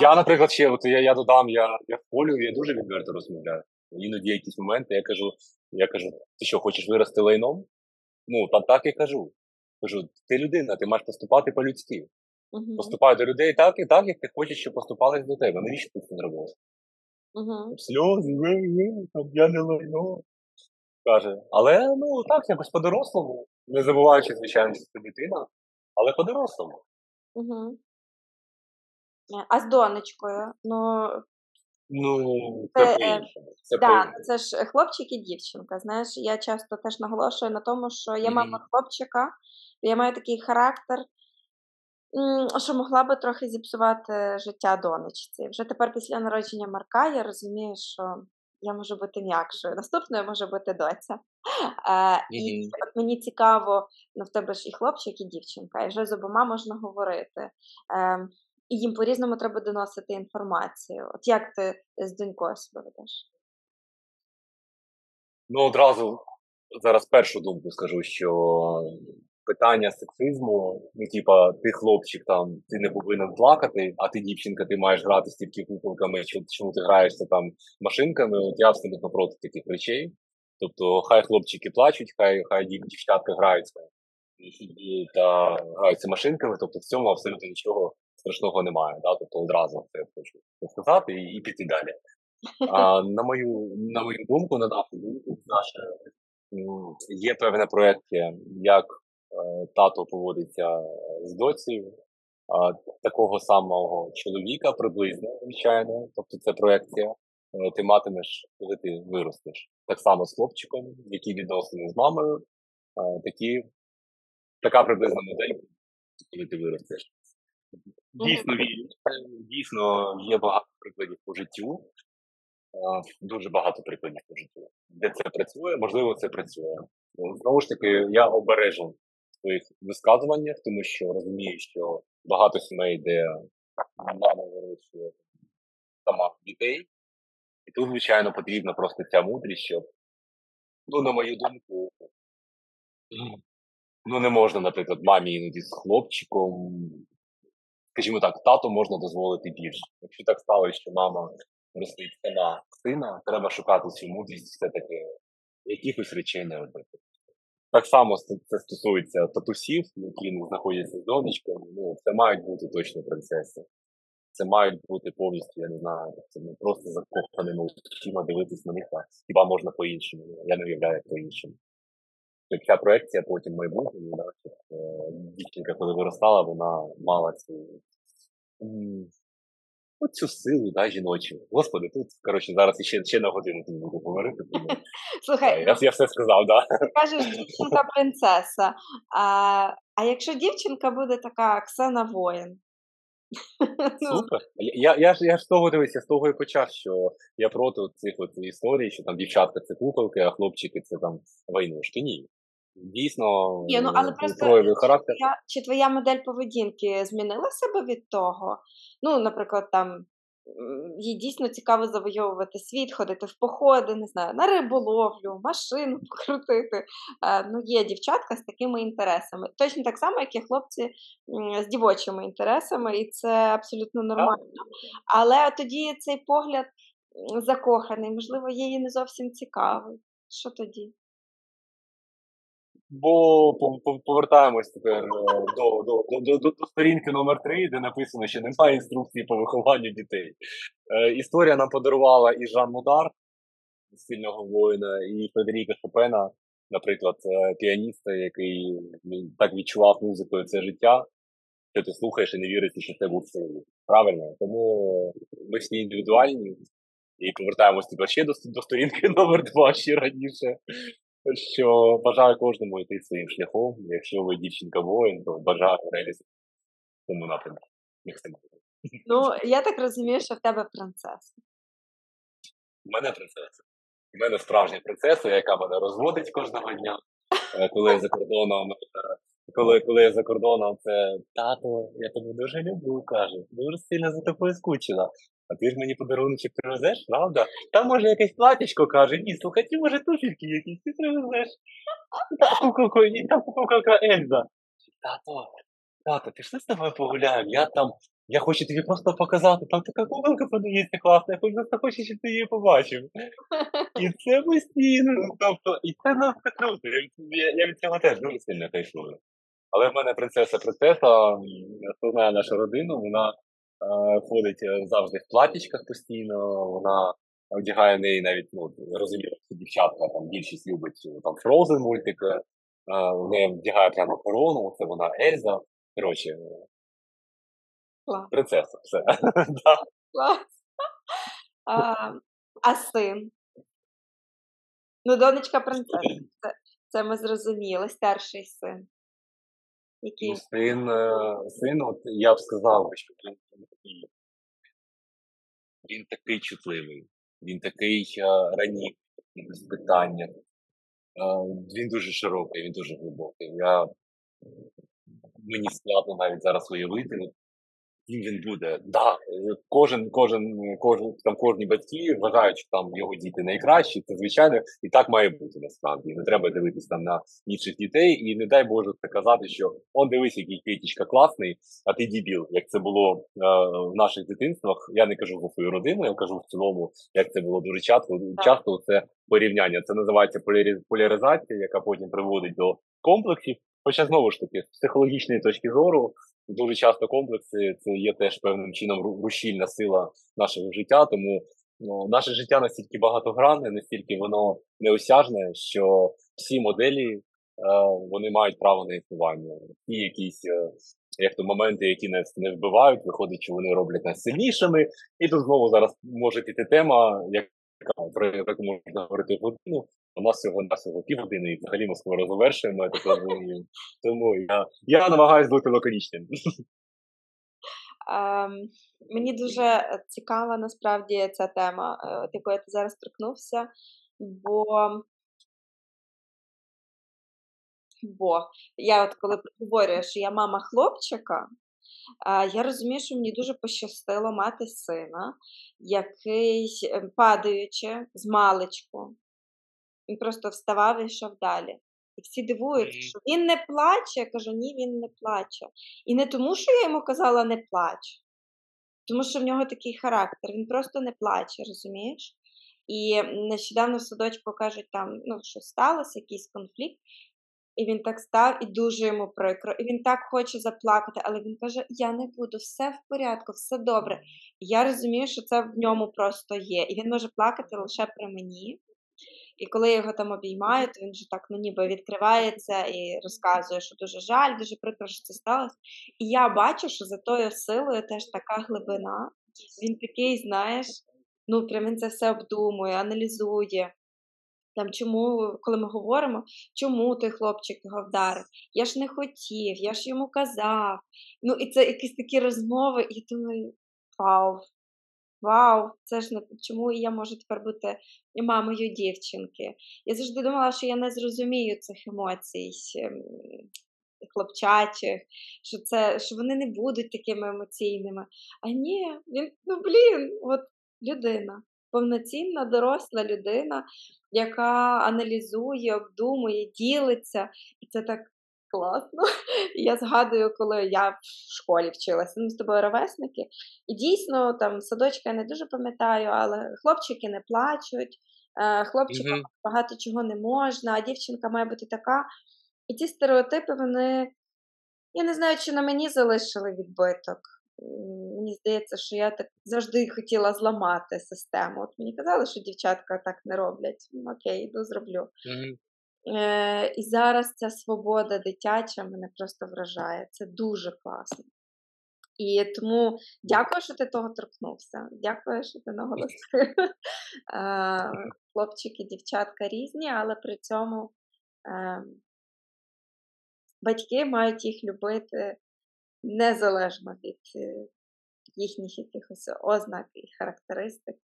Я, наприклад, ще от я я додам, я я в полю, я дуже відверто розмовляю. Іноді якісь моменти я кажу, я кажу, ти що, хочеш вирости лайном? Ну, та так і кажу. Кажу, ти людина, ти маєш поступати по-людськи. Uh-huh. Поступай до людей так і так, як ти хочеш, щоб поступали до тебе. Навіщо ти це зробив? Uh-huh. Сльози, я не лайно. Каже, але ну так, якось по-дорослому, не забуваючи, звичайно, що це дитина, але по-дорослому. Угу. А з донечкою, ну. Ну, це, це, це, да, це ж хлопчик і дівчинка. Знаєш, я часто теж наголошую на тому, що я мама mm-hmm. хлопчика, я маю такий характер, що могла би трохи зіпсувати життя донечці. Вже тепер після народження Марка я розумію, що я можу бути м'якшою. Наступною може бути доця. Mm-hmm. І от мені цікаво, ну в тебе ж і хлопчик, і дівчинка, і вже з обома можна говорити. І їм по-різному треба доносити інформацію. От як ти з донькою себе ведеш? Ну, одразу зараз першу думку скажу, що питання сексизму, ну, типа, ти хлопчик там, ти не повинен плакати, а ти дівчинка, ти маєш грати стільки куколками, чому ти граєшся там машинками, от я абсолютно проти таких речей. Тобто, хай хлопчики плачуть, хай хай дівчатка граються та граються машинками, тобто в цьому абсолютно нічого страшного немає. Да? Тобто одразу це хочу сказати і, і піти далі. А на мою на мою думку, на нашу думку, наше є певне проєкти, як е, тато поводиться з доцею, такого самого чоловіка приблизно, звичайно. Тобто це проекція. Е, ти матимеш, коли ти виростеш. Так само з хлопчиком, які відносини з мамою, е, такі, така приблизна модель, коли ти виростеш. Дійсно вірю. Дійсно є багато прикладів по життю. Дуже багато прикладів по життю. Де це працює, можливо, це працює. Знову ж таки, я обережен в своїх висказуваннях, тому що розумію, що багато сімей, де мама вирощує сама дітей. І тут, звичайно, потрібна просто ця мудрість, щоб, ну, на мою думку, ну не можна, наприклад, мамі іноді з хлопчиком скажімо так, тату можна дозволити більше. Якщо так сталося, що мама ростить сама сина, треба шукати цю мудрість все-таки якихось речей не робити. Так само це стосується татусів, які знаходяться з донечками. Ну, це мають бути точно принцеси. Це мають бути повністю, я не знаю, це не просто закоханими очима дивитись на них, хіба можна по-іншому. Я не уявляю по-іншому. Тобто ця проекція потім майбутньому, да, щоб е, дівчинка, коли виростала, вона мала цю цю силу да, жіночу. Господи, тут, коротше, зараз ще ще на годину тут буду говорити. Тому... Слухай, я я все сказав, да. Ти кажеш, дівчинка принцеса. А а якщо дівчинка буде така Оксана воїн? Ну, Супер. Я я, ж я ж того дивився, з того і почав, що я проти цих от історій, що там дівчатка це куколки, а хлопчики це там войнушки. Ні. Дійсно, Є, ну, але просто характер. Чи, чи твоя модель поведінки змінила себе від того? Ну, наприклад, там їй дійсно цікаво завойовувати світ, ходити в походи, не знаю, на риболовлю, машину покрутити. Ну, Є дівчатка з такими інтересами. Точно так само, як і хлопці з дівочими інтересами, і це абсолютно нормально. Але тоді цей погляд закоханий, можливо, їй не зовсім цікавий. Що тоді? Бо повертаємось тепер е, до до, до, до, до сторінки номер 3 де написано, що немає інструкції по вихованню дітей. Е, Історія нам подарувала і Жан Мудар, сильного воїна, і Федеріка Шопена, наприклад, е, піаніста, який так відчував музикою це життя, що ти слухаєш і не віриш, що це був сильний. Правильно? Тому ми всі індивідуальні. І повертаємось тепер ще до, до сторінки номер 2 ще раніше що бажаю кожному йти своїм шляхом. Якщо ви дівчинка воїн, то бажаю реалізувати в цьому напрямку. Ну, я так розумію, що в тебе принцеса. У мене принцеса. У мене справжня принцеса, яка мене розводить кожного дня. Е, коли я за кордоном, е, коли, коли я за кордоном, це тато, я тебе дуже люблю, каже, дуже сильно за тобою скучила. А ти ж мені подарунки привезеш, правда? Там може якесь платічко каже, ні, слухай, ти може туфельки якісь ти привезеш. Там куколка Ельза. Тато, тато, ти ж з тобою погуляємо? Я там, я хочу тобі просто показати, там така куколка подається класна, я просто хочу, щоб ти її побачив. І це постійно. Тобто, і це нас круто. Я, я від цього теж дуже сильно кайфую. Але в мене принцеса принцеса, хто знає нашу родину, вона ходить е, завжди в платічках постійно, вона одягає неї навіть, ну, розумію, що дівчатка там більшість любить е, там Frozen мультик, е, в неї вдягає прямо корону, це вона Ельза. Коротше, принцеса, все. Клас. А син? Ну, донечка принцеса. Це, це ми зрозуміли, старший син. Який? І син, син, от я б сказав, що він такий, він такий чутливий, він такий ранів без питання. Він дуже широкий, він дуже глибокий. Я, Мені складно навіть зараз уявити, ким він буде. Да, Кожен, кожен, кожен там кожні батьки вважають, що там його діти найкращі. Це звичайно і так має бути насправді. Не треба дивитися там на інших дітей, і не дай Боже це казати, що он дивись, який Петічка класний, а ти дібіл. Як це було е, в наших дитинствах? Я не кажу за свою родину, я кажу в цілому, як це було дуже часто. Часто це порівняння. Це називається поляризація, яка потім приводить до комплексів. Хоча знову ж таки, з психологічної точки зору, дуже часто комплекси це є теж певним чином рушільна сила нашого життя. Тому ну, наше життя настільки багатогранне, настільки воно неосяжне, що всі моделі е, вони мають право на існування. І якісь е, як то моменти, які нас не вбивають, виходить, що вони роблять нас сильнішими. І тут знову зараз може піти тема, яка про яку можна говорити годину. У нас всього на всього півгодини, і взагалі ми скоро завершуємо. Тому я я намагаюся бути лаконічним. Um, мені дуже цікава насправді ця тема, от якою ти зараз торкнувся, бо бо я от коли говорю, що я мама хлопчика, я розумію, що мені дуже пощастило мати сина, який ем, падаючи з маличку, він просто вставав і йшов далі. І всі дивуються, що він не плаче. Я кажу, ні, він не плаче. І не тому, що я йому казала не плач, тому що в нього такий характер, він просто не плаче, розумієш? І нещодавно в садочку кажуть, там ну, що сталося, якийсь конфлікт, і він так став і дуже йому прикро. І він так хоче заплакати, але він каже: Я не буду, все в порядку, все добре. І я розумію, що це в ньому просто є. І він може плакати лише при мені. І коли я його там обіймаю, то він вже так ну ніби відкривається і розказує, що дуже жаль, дуже прикро, що це сталося. І я бачу, що за тою силою теж така глибина. Він такий, знаєш, ну прям він це все обдумує, аналізує. Там чому, коли ми говоримо, чому той хлопчик його вдарив? Я ж не хотів, я ж йому казав. Ну, і це якісь такі розмови, і думаю, вау, вау, це ж не чому я можу тепер бути мамою дівчинки. Я завжди думала, що я не зрозумію цих емоцій ем, хлопчачих, що це, що вони не будуть такими емоційними. А ні, він, ну блін, от людина. Повноцінна доросла людина, яка аналізує, обдумує, ділиться, і це так класно. Я згадую, коли я в школі вчилася, ми з тобою ровесники, і дійсно там садочка я не дуже пам'ятаю, але хлопчики не плачуть, е, хлопчикам mm-hmm. багато чого не можна, а дівчинка має бути така. І ці стереотипи, вони, я не знаю, чи на мені залишили відбиток. Мені здається, що я так завжди хотіла зламати систему. От мені казали, що дівчатка так не роблять. Окей, йду зроблю. Mm-hmm. Е, І зараз ця свобода дитяча мене просто вражає. Це дуже класно. І тому дякую, що ти того торкнувся. Дякую, що ти наголосив. Е, хлопчики, дівчатка різні, але при цьому е, батьки мають їх любити незалежно від е, їхніх якихось ознак і характеристик.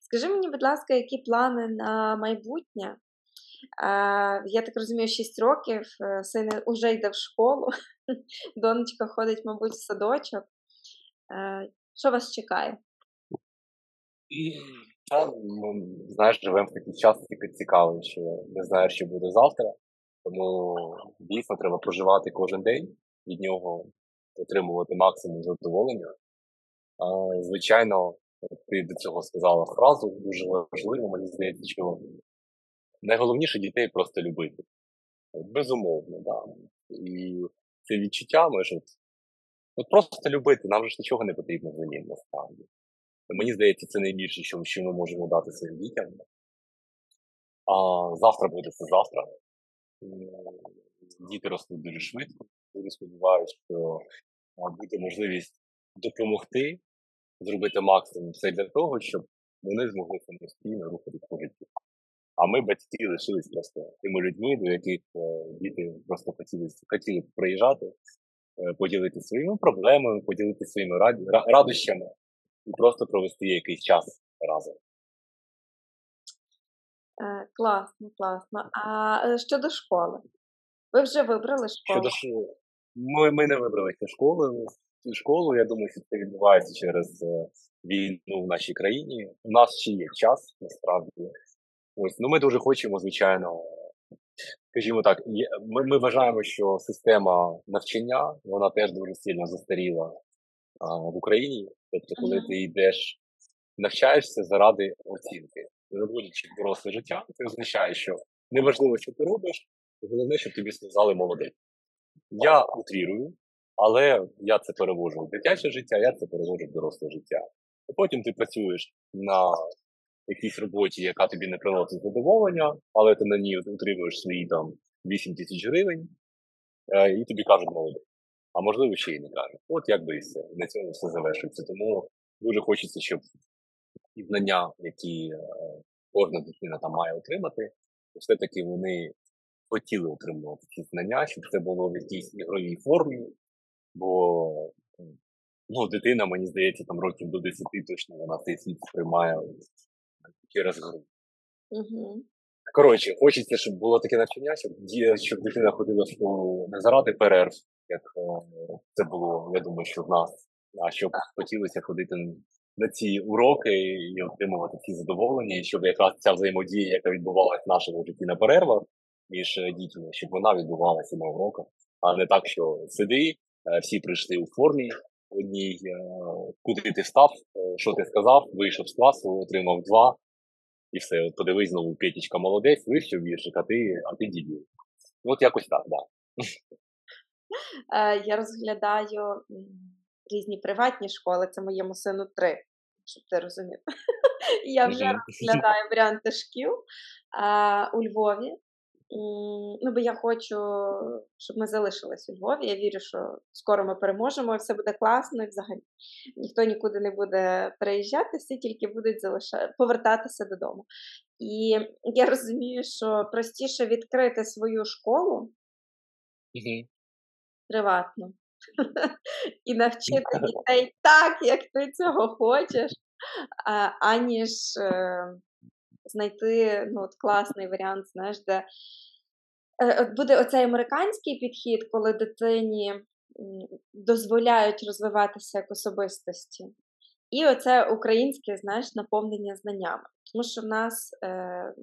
Скажи мені, будь ласка, які плани на майбутнє? Я так розумію, 6 років, е, син вже йде в школу, донечка ходить, мабуть, в садочок. Е, що вас чекає? Та, ну, знаєш, живемо в такий час, тільки цікаво, що не знаєш, що буде завтра. Тому дійсно треба проживати кожен день від нього отримувати максимум задоволення. Звичайно, ти до цього сказала фразу дуже важливу, мені здається, що найголовніше дітей просто любити. Безумовно, да. І це відчуття ми ж от, от просто любити, нам ж нічого не потрібно взамін насправді. Мені здається, це найбільше, що, ми можемо дати своїм дітям. А завтра буде це завтра. Діти ростуть дуже швидко. Дуже сподіваюся, що буде можливість допомогти зробити максимум все для того, щоб вони змогли самостійно рухатися по житті. А ми, батьки, лишились просто тими людьми, до яких е, діти просто хотіли хотіли приїжджати, е, поділитися своїми проблемами, поділитися своїми радощами і просто провести якийсь час разом. Е, класно, класно. А щодо школи? Ви вже вибрали школу? Щодо школи. Ми, ми не вибрали школу. Школу, я думаю, що це відбувається через війну в нашій країні. У нас ще є час, насправді. Ось, ну ми дуже хочемо, звичайно, скажімо так, ми ми вважаємо, що система навчання вона теж дуже сильно застаріла а, в Україні. Тобто, коли mm-hmm. ти йдеш, навчаєшся заради оцінки, заводячи доросле життя, це означає, що неважливо, що ти робиш, головне, щоб тобі сказали молодець. Я утрірую, але я це перевожу в дитяче життя, я це перевожу в доросле життя. А потім ти працюєш на якійсь роботі, яка тобі не приносить задоволення, але ти на ній утримуєш свої там 8 тисяч гривень, е, і тобі кажуть молодець. А можливо, ще й не кажуть. От як би і все. На цьому все завершується. Тому дуже хочеться, щоб ті знання, які е, кожна дитина там має отримати, все-таки вони хотіли отримувати ці знання, щоб це було в якійсь ігровій формі. Бо ну, дитина, мені здається, там років до 10 точно вона цей світ сприймає через гру. Угу. Коротше, хочеться, щоб було таке навчання, щоб щоб дитина ходила в школу не заради перерв, як е, це було, я думаю, що в нас, а щоб хотілося ходити на ці уроки і отримувати ці задоволення, і щоб якраз ця взаємодія, яка відбувалася в нашому житті на перервах, між е, дітьми, щоб вона відбувалася на уроках, а не так, що сиди, е, всі прийшли у формі одній, куди ти встав, що ти сказав, вийшов з класу, отримав два, і все. От подивись знову, Петічка молодець, вивчив віршик, а ти, а ти дідів. От якось так, так. Да. Я розглядаю різні приватні школи, це моєму сину три, щоб ти розумів. Я вже розглядаю варіанти шкіл у Львові. Ну, бо я хочу, щоб ми залишились у Львові. Я вірю, що скоро ми переможемо, і все буде класно, і взагалі ніхто нікуди не буде переїжджати, всі тільки будуть залишати, повертатися додому. І я розумію, що простіше відкрити свою школу приватно і навчити дітей так, як ти цього хочеш, аніж е, знайти ну, от класний варіант, знаєш, де е, буде оцей американський підхід, коли дитині дозволяють розвиватися як особистості. І оце українське, знаєш, наповнення знаннями. Тому що в нас е,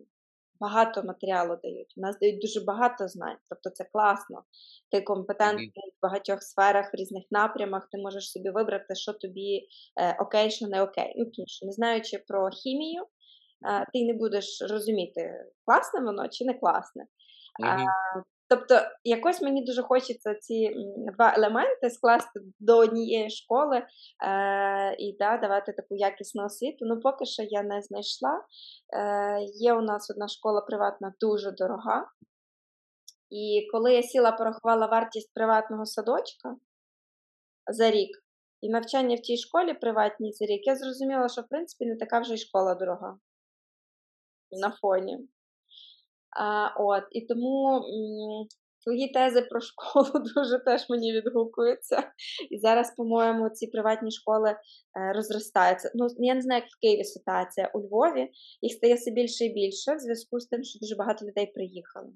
багато матеріалу дають. У нас дають дуже багато знань, тобто це класно. Ти компетентний в багатьох сферах, в різних напрямах, ти можеш собі вибрати, що тобі е, окей, що не окей. Ну, тому що не знаючи про хімію, ти не будеш розуміти, класне воно чи не класне. Mm-hmm. Тобто, якось мені дуже хочеться ці два елементи скласти до однієї школи е, і да, давати таку якісну освіту. Ну, поки що я не знайшла. Е, Є у нас одна школа приватна дуже дорога. І коли я сіла, порахувала вартість приватного садочка за рік і навчання в тій школі приватній за рік, я зрозуміла, що в принципі не така вже й школа дорога на фоні. А, от, І тому м, твої тези про школу дуже теж мені відгукуються. І зараз, по-моєму, ці приватні школи е, розростаються. Ну, Я не знаю, як в Києві ситуація у Львові, їх стає все більше і більше в зв'язку з тим, що дуже багато людей приїхали.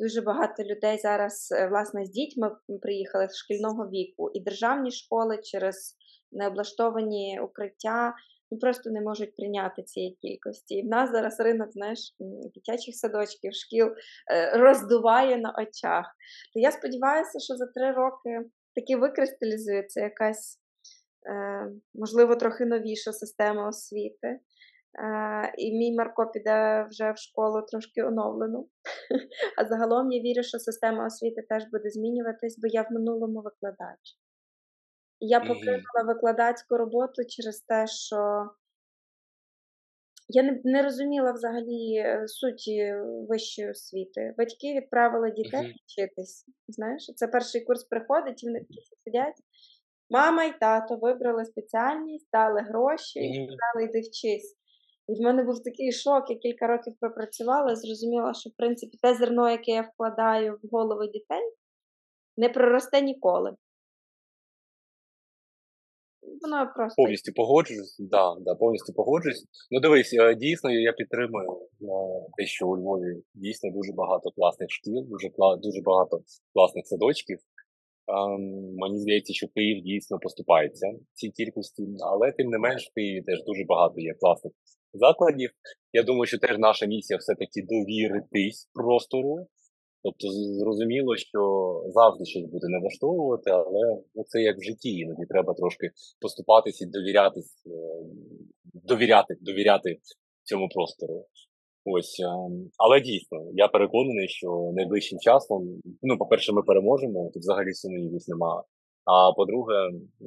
Дуже багато людей зараз, е, власне, з дітьми приїхали з шкільного віку, і державні школи через необлаштовані укриття ну, просто не можуть прийняти цієї кількості. І в нас зараз ринок знаєш, дитячих садочків, шкіл е, роздуває на очах. То я сподіваюся, що за три роки таки викристалізується якась, е, можливо, трохи новіша система освіти. Uh, і мій Марко піде вже в школу трошки оновлену. А загалом я вірю, що система освіти теж буде змінюватись, бо я в минулому викладач. Я покинула викладацьку роботу через те, що я не не розуміла взагалі е, суті вищої освіти. Батьки відправили дітей uh-huh. вчитись. Знаєш, це перший курс приходить, і вони такі сидять. Мама і тато вибрали спеціальність, дали гроші і сказали, йди вчись. І в мене був такий шок, я кілька років пропрацювала, зрозуміла, що в принципі те зерно, яке я вкладаю в голови дітей, не проросте ніколи воно просто повністю погоджуюсь. Да, да, повністю погоджуюсь. Ну дивись, е, дійсно, я підтримую е, те, що у Львові дійсно дуже багато класних шкіл, дуже дуже багато класних садочків. Ем, мені здається, що Київ дійсно поступається в цій кількості, але тим не менш в Києві теж дуже багато є класних закладів. Я думаю, що теж наша місія все-таки довіритись простору, Тобто зрозуміло, що завжди щось буде не влаштовувати, але ну, це як в житті, іноді треба трошки поступатись і довірятись, е, довіряти, довіряти цьому простору. Ось, ем, але дійсно, я переконаний, що найближчим часом, ну, по-перше, ми переможемо, тут взагалі сумнівів немає. А по-друге,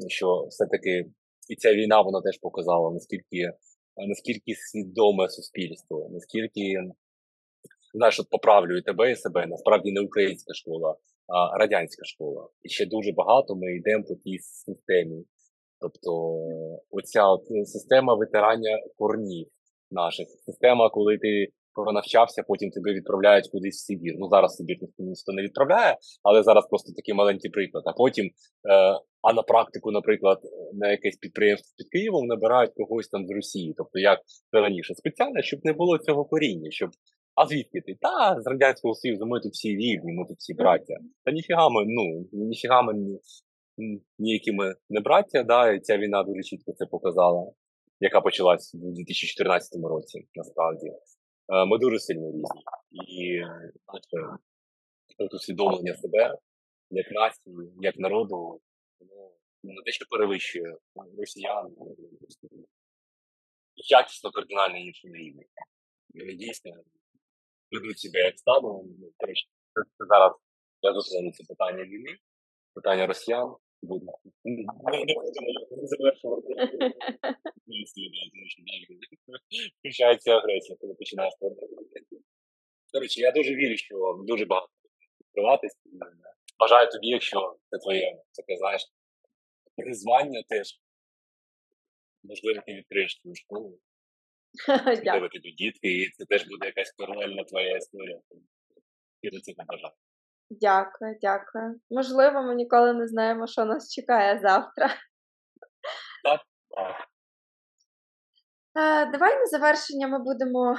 що все-таки і ця війна вона теж показала, наскільки наскільки свідоме суспільство, наскільки знаєш, от поправлю і тебе і себе. Насправді не українська школа, а радянська школа. І ще дуже багато ми йдемо по тій системі. Тобто, оця от система витирання корнів наших, система, коли ти пронавчався, потім тебе відправляють кудись в Сибір. Ну зараз Сибір ніхто не відправляє, але зараз просто такий маленький приклад. А потім, е, а на практику, наприклад, на якесь підприємство під Києвом набирають когось там з Росії, тобто як це раніше, спеціально, щоб не було цього коріння, щоб а звідки ти? Та з Радянського Союзу ми тут всі рівні, ми тут всі браття. Та ніфіга ми, ну, ніфіга ми ніякі ми не браття, да, і ця війна дуже чітко це показала, яка почалась у 2014 році, насправді. ми дуже сильно різні. І знаєте, усвідомлення себе як нації, як народу, воно не те, перевищує росіян, якісно кардинально іншому рівні. Дійсно, ведуть себе як стадо. Зараз я зустріну це питання війни, питання росіян. Буде. Не завершувати. Включається агресія, коли починає складати. Коротше, я дуже вірю, що дуже багато відкриватись. Бажаю тобі, якщо це твоє таке, знаєш, призвання теж. Можливо, ти відкриєш твою школу. Можливо, ти дітки, і це теж буде якась паралельна твоя історія. Я до цього бажаю. Дякую, дякую. Можливо, ми ніколи не знаємо, що нас чекає завтра. Так. Давай на завершення ми будемо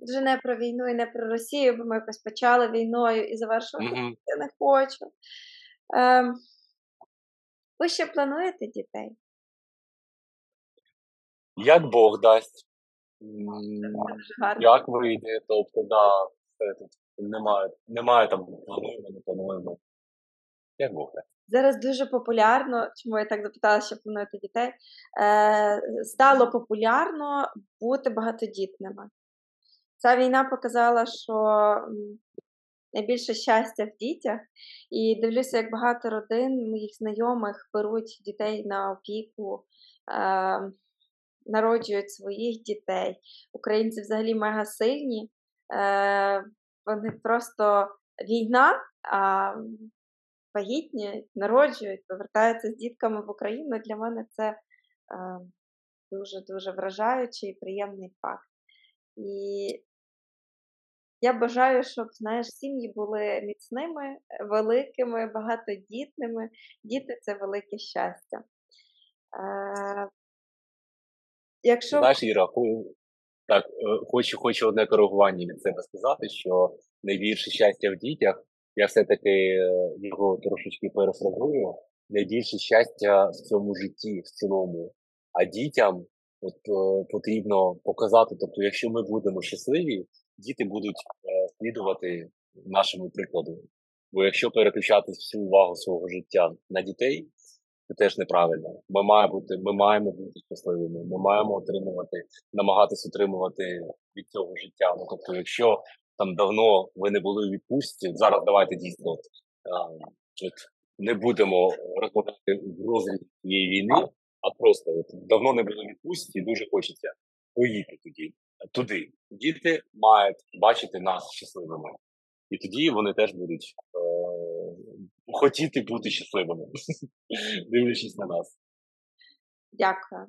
вже не про війну і не про Росію, бо ми якось почали війною і завершувати Мгм. я не хочу. Е, ви ще плануєте дітей? Як Бог дасть. Як вийде, тобто, да, все тут немає, немає там плануємо, не плануємо. Як Бог. Зараз дуже популярно, чому я так запитала, що плануєте дітей, е, стало популярно бути багатодітними. Ця війна показала, що найбільше щастя в дітях, і дивлюся, як багато родин моїх знайомих беруть дітей на опіку, е, народжують своїх дітей. Українці взагалі мега сильні. Е, вони просто війна, а вагітні, народжують, повертаються з дітками в Україну. Для мене це дуже-дуже вражаючий і приємний факт. І я бажаю, щоб знаєш, сім'ї були міцними, великими, багатодітними. Діти це велике щастя. Е, якщо Знаєш, Іра, так, е, хочу, хочу одне коригування від себе сказати, що найбільше щастя в дітях, я все-таки е, його трошечки перефразую, найбільше щастя в цьому житті в цілому. А дітям от, е, потрібно показати, тобто, якщо ми будемо щасливі, діти будуть слідувати нашому прикладу. Бо якщо переключати всю увагу свого життя на дітей, це теж неправильно. Ми маємо бути, ми маємо бути щасливими. Ми маємо отримувати, намагатись отримувати від цього життя. Ну тобто, якщо там давно ви не були у відпустці, зараз давайте дійсно а, от, не будемо в розгляді цієї війни, а просто от, давно не були у відпустці, дуже хочеться поїхати тоді туди. Діти мають бачити нас щасливими. І тоді вони теж будуть е, хотіти бути щасливими, дивлячись на нас. Дякую.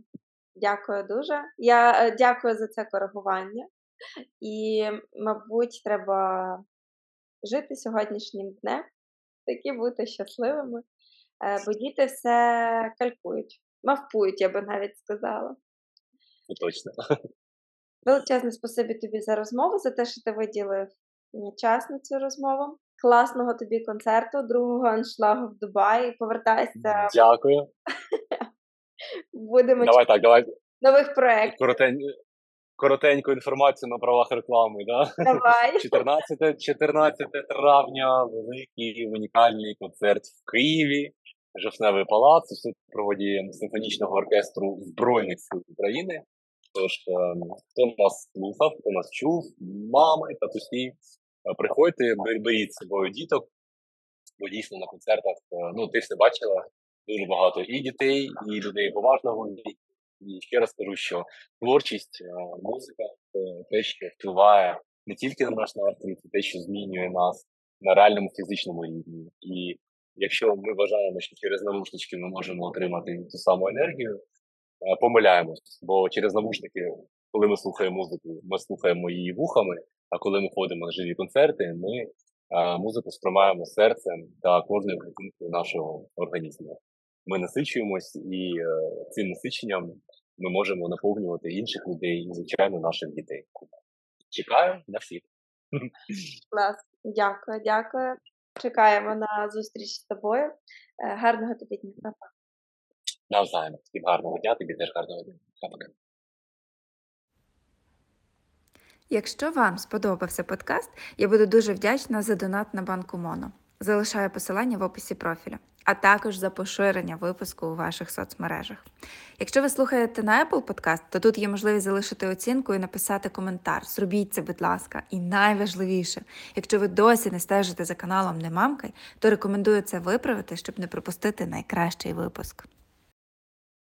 Дякую дуже. Я е, дякую за це коригування. І, мабуть, треба жити сьогоднішнім днем, такі бути щасливими, е, бо діти все калькують, мавпують, я би навіть сказала. Точно. Величезне спасибі тобі за розмову, за те, що ти виділив час на цю розмову. Класного тобі концерту, другого аншлагу в Дубаї. Повертайся, Дякую. будемо Давай так, давай нових проєктів. коротень, коротеньку інформацію на правах реклами. Да? Давай. 14, 14 травня великий унікальний концерт в Києві, Жовтневий палац у супроводі симфонічного оркестру Збройних сил України. Тож, е, хто нас слухав, хто нас чув, мами, татусі, приходьте, бер- беріть з собою діток, бо дійсно на концертах, е, ну ти все бачила, дуже багато і дітей, і людей поважного. І ще раз кажу, що творчість, е, музика це те, що впливає не тільки на наш настрій, це те, що змінює нас на реальному фізичному рівні. І якщо ми вважаємо, що через навушнички ми можемо отримати ту саму енергію, е, помиляємось, бо через навушники, коли ми слухаємо музику, ми слухаємо її вухами, а коли ми ходимо на живі концерти, ми музику сприймаємо серцем та кожною клітинкою нашого організму. Ми насичуємось, і е, цим насиченням ми можемо наповнювати інших людей і, звичайно, наших дітей. Чекаю на всіх. Клас. Дякую, дякую. Чекаємо на зустріч з тобою. Е, Гарного тобі дня. Навзаєм. Всім гарного дня, тобі теж гарного дня. Пока-пока. Якщо вам сподобався подкаст, я буду дуже вдячна за донат на банку Моно. Залишаю посилання в описі профіля, а також за поширення випуску у ваших соцмережах. Якщо ви слухаєте на Apple Podcast, то тут є можливість залишити оцінку і написати коментар. Зробіть це, будь ласка. І найважливіше, якщо ви досі не стежите за каналом Немамкай, то рекомендую це виправити, щоб не пропустити найкращий випуск.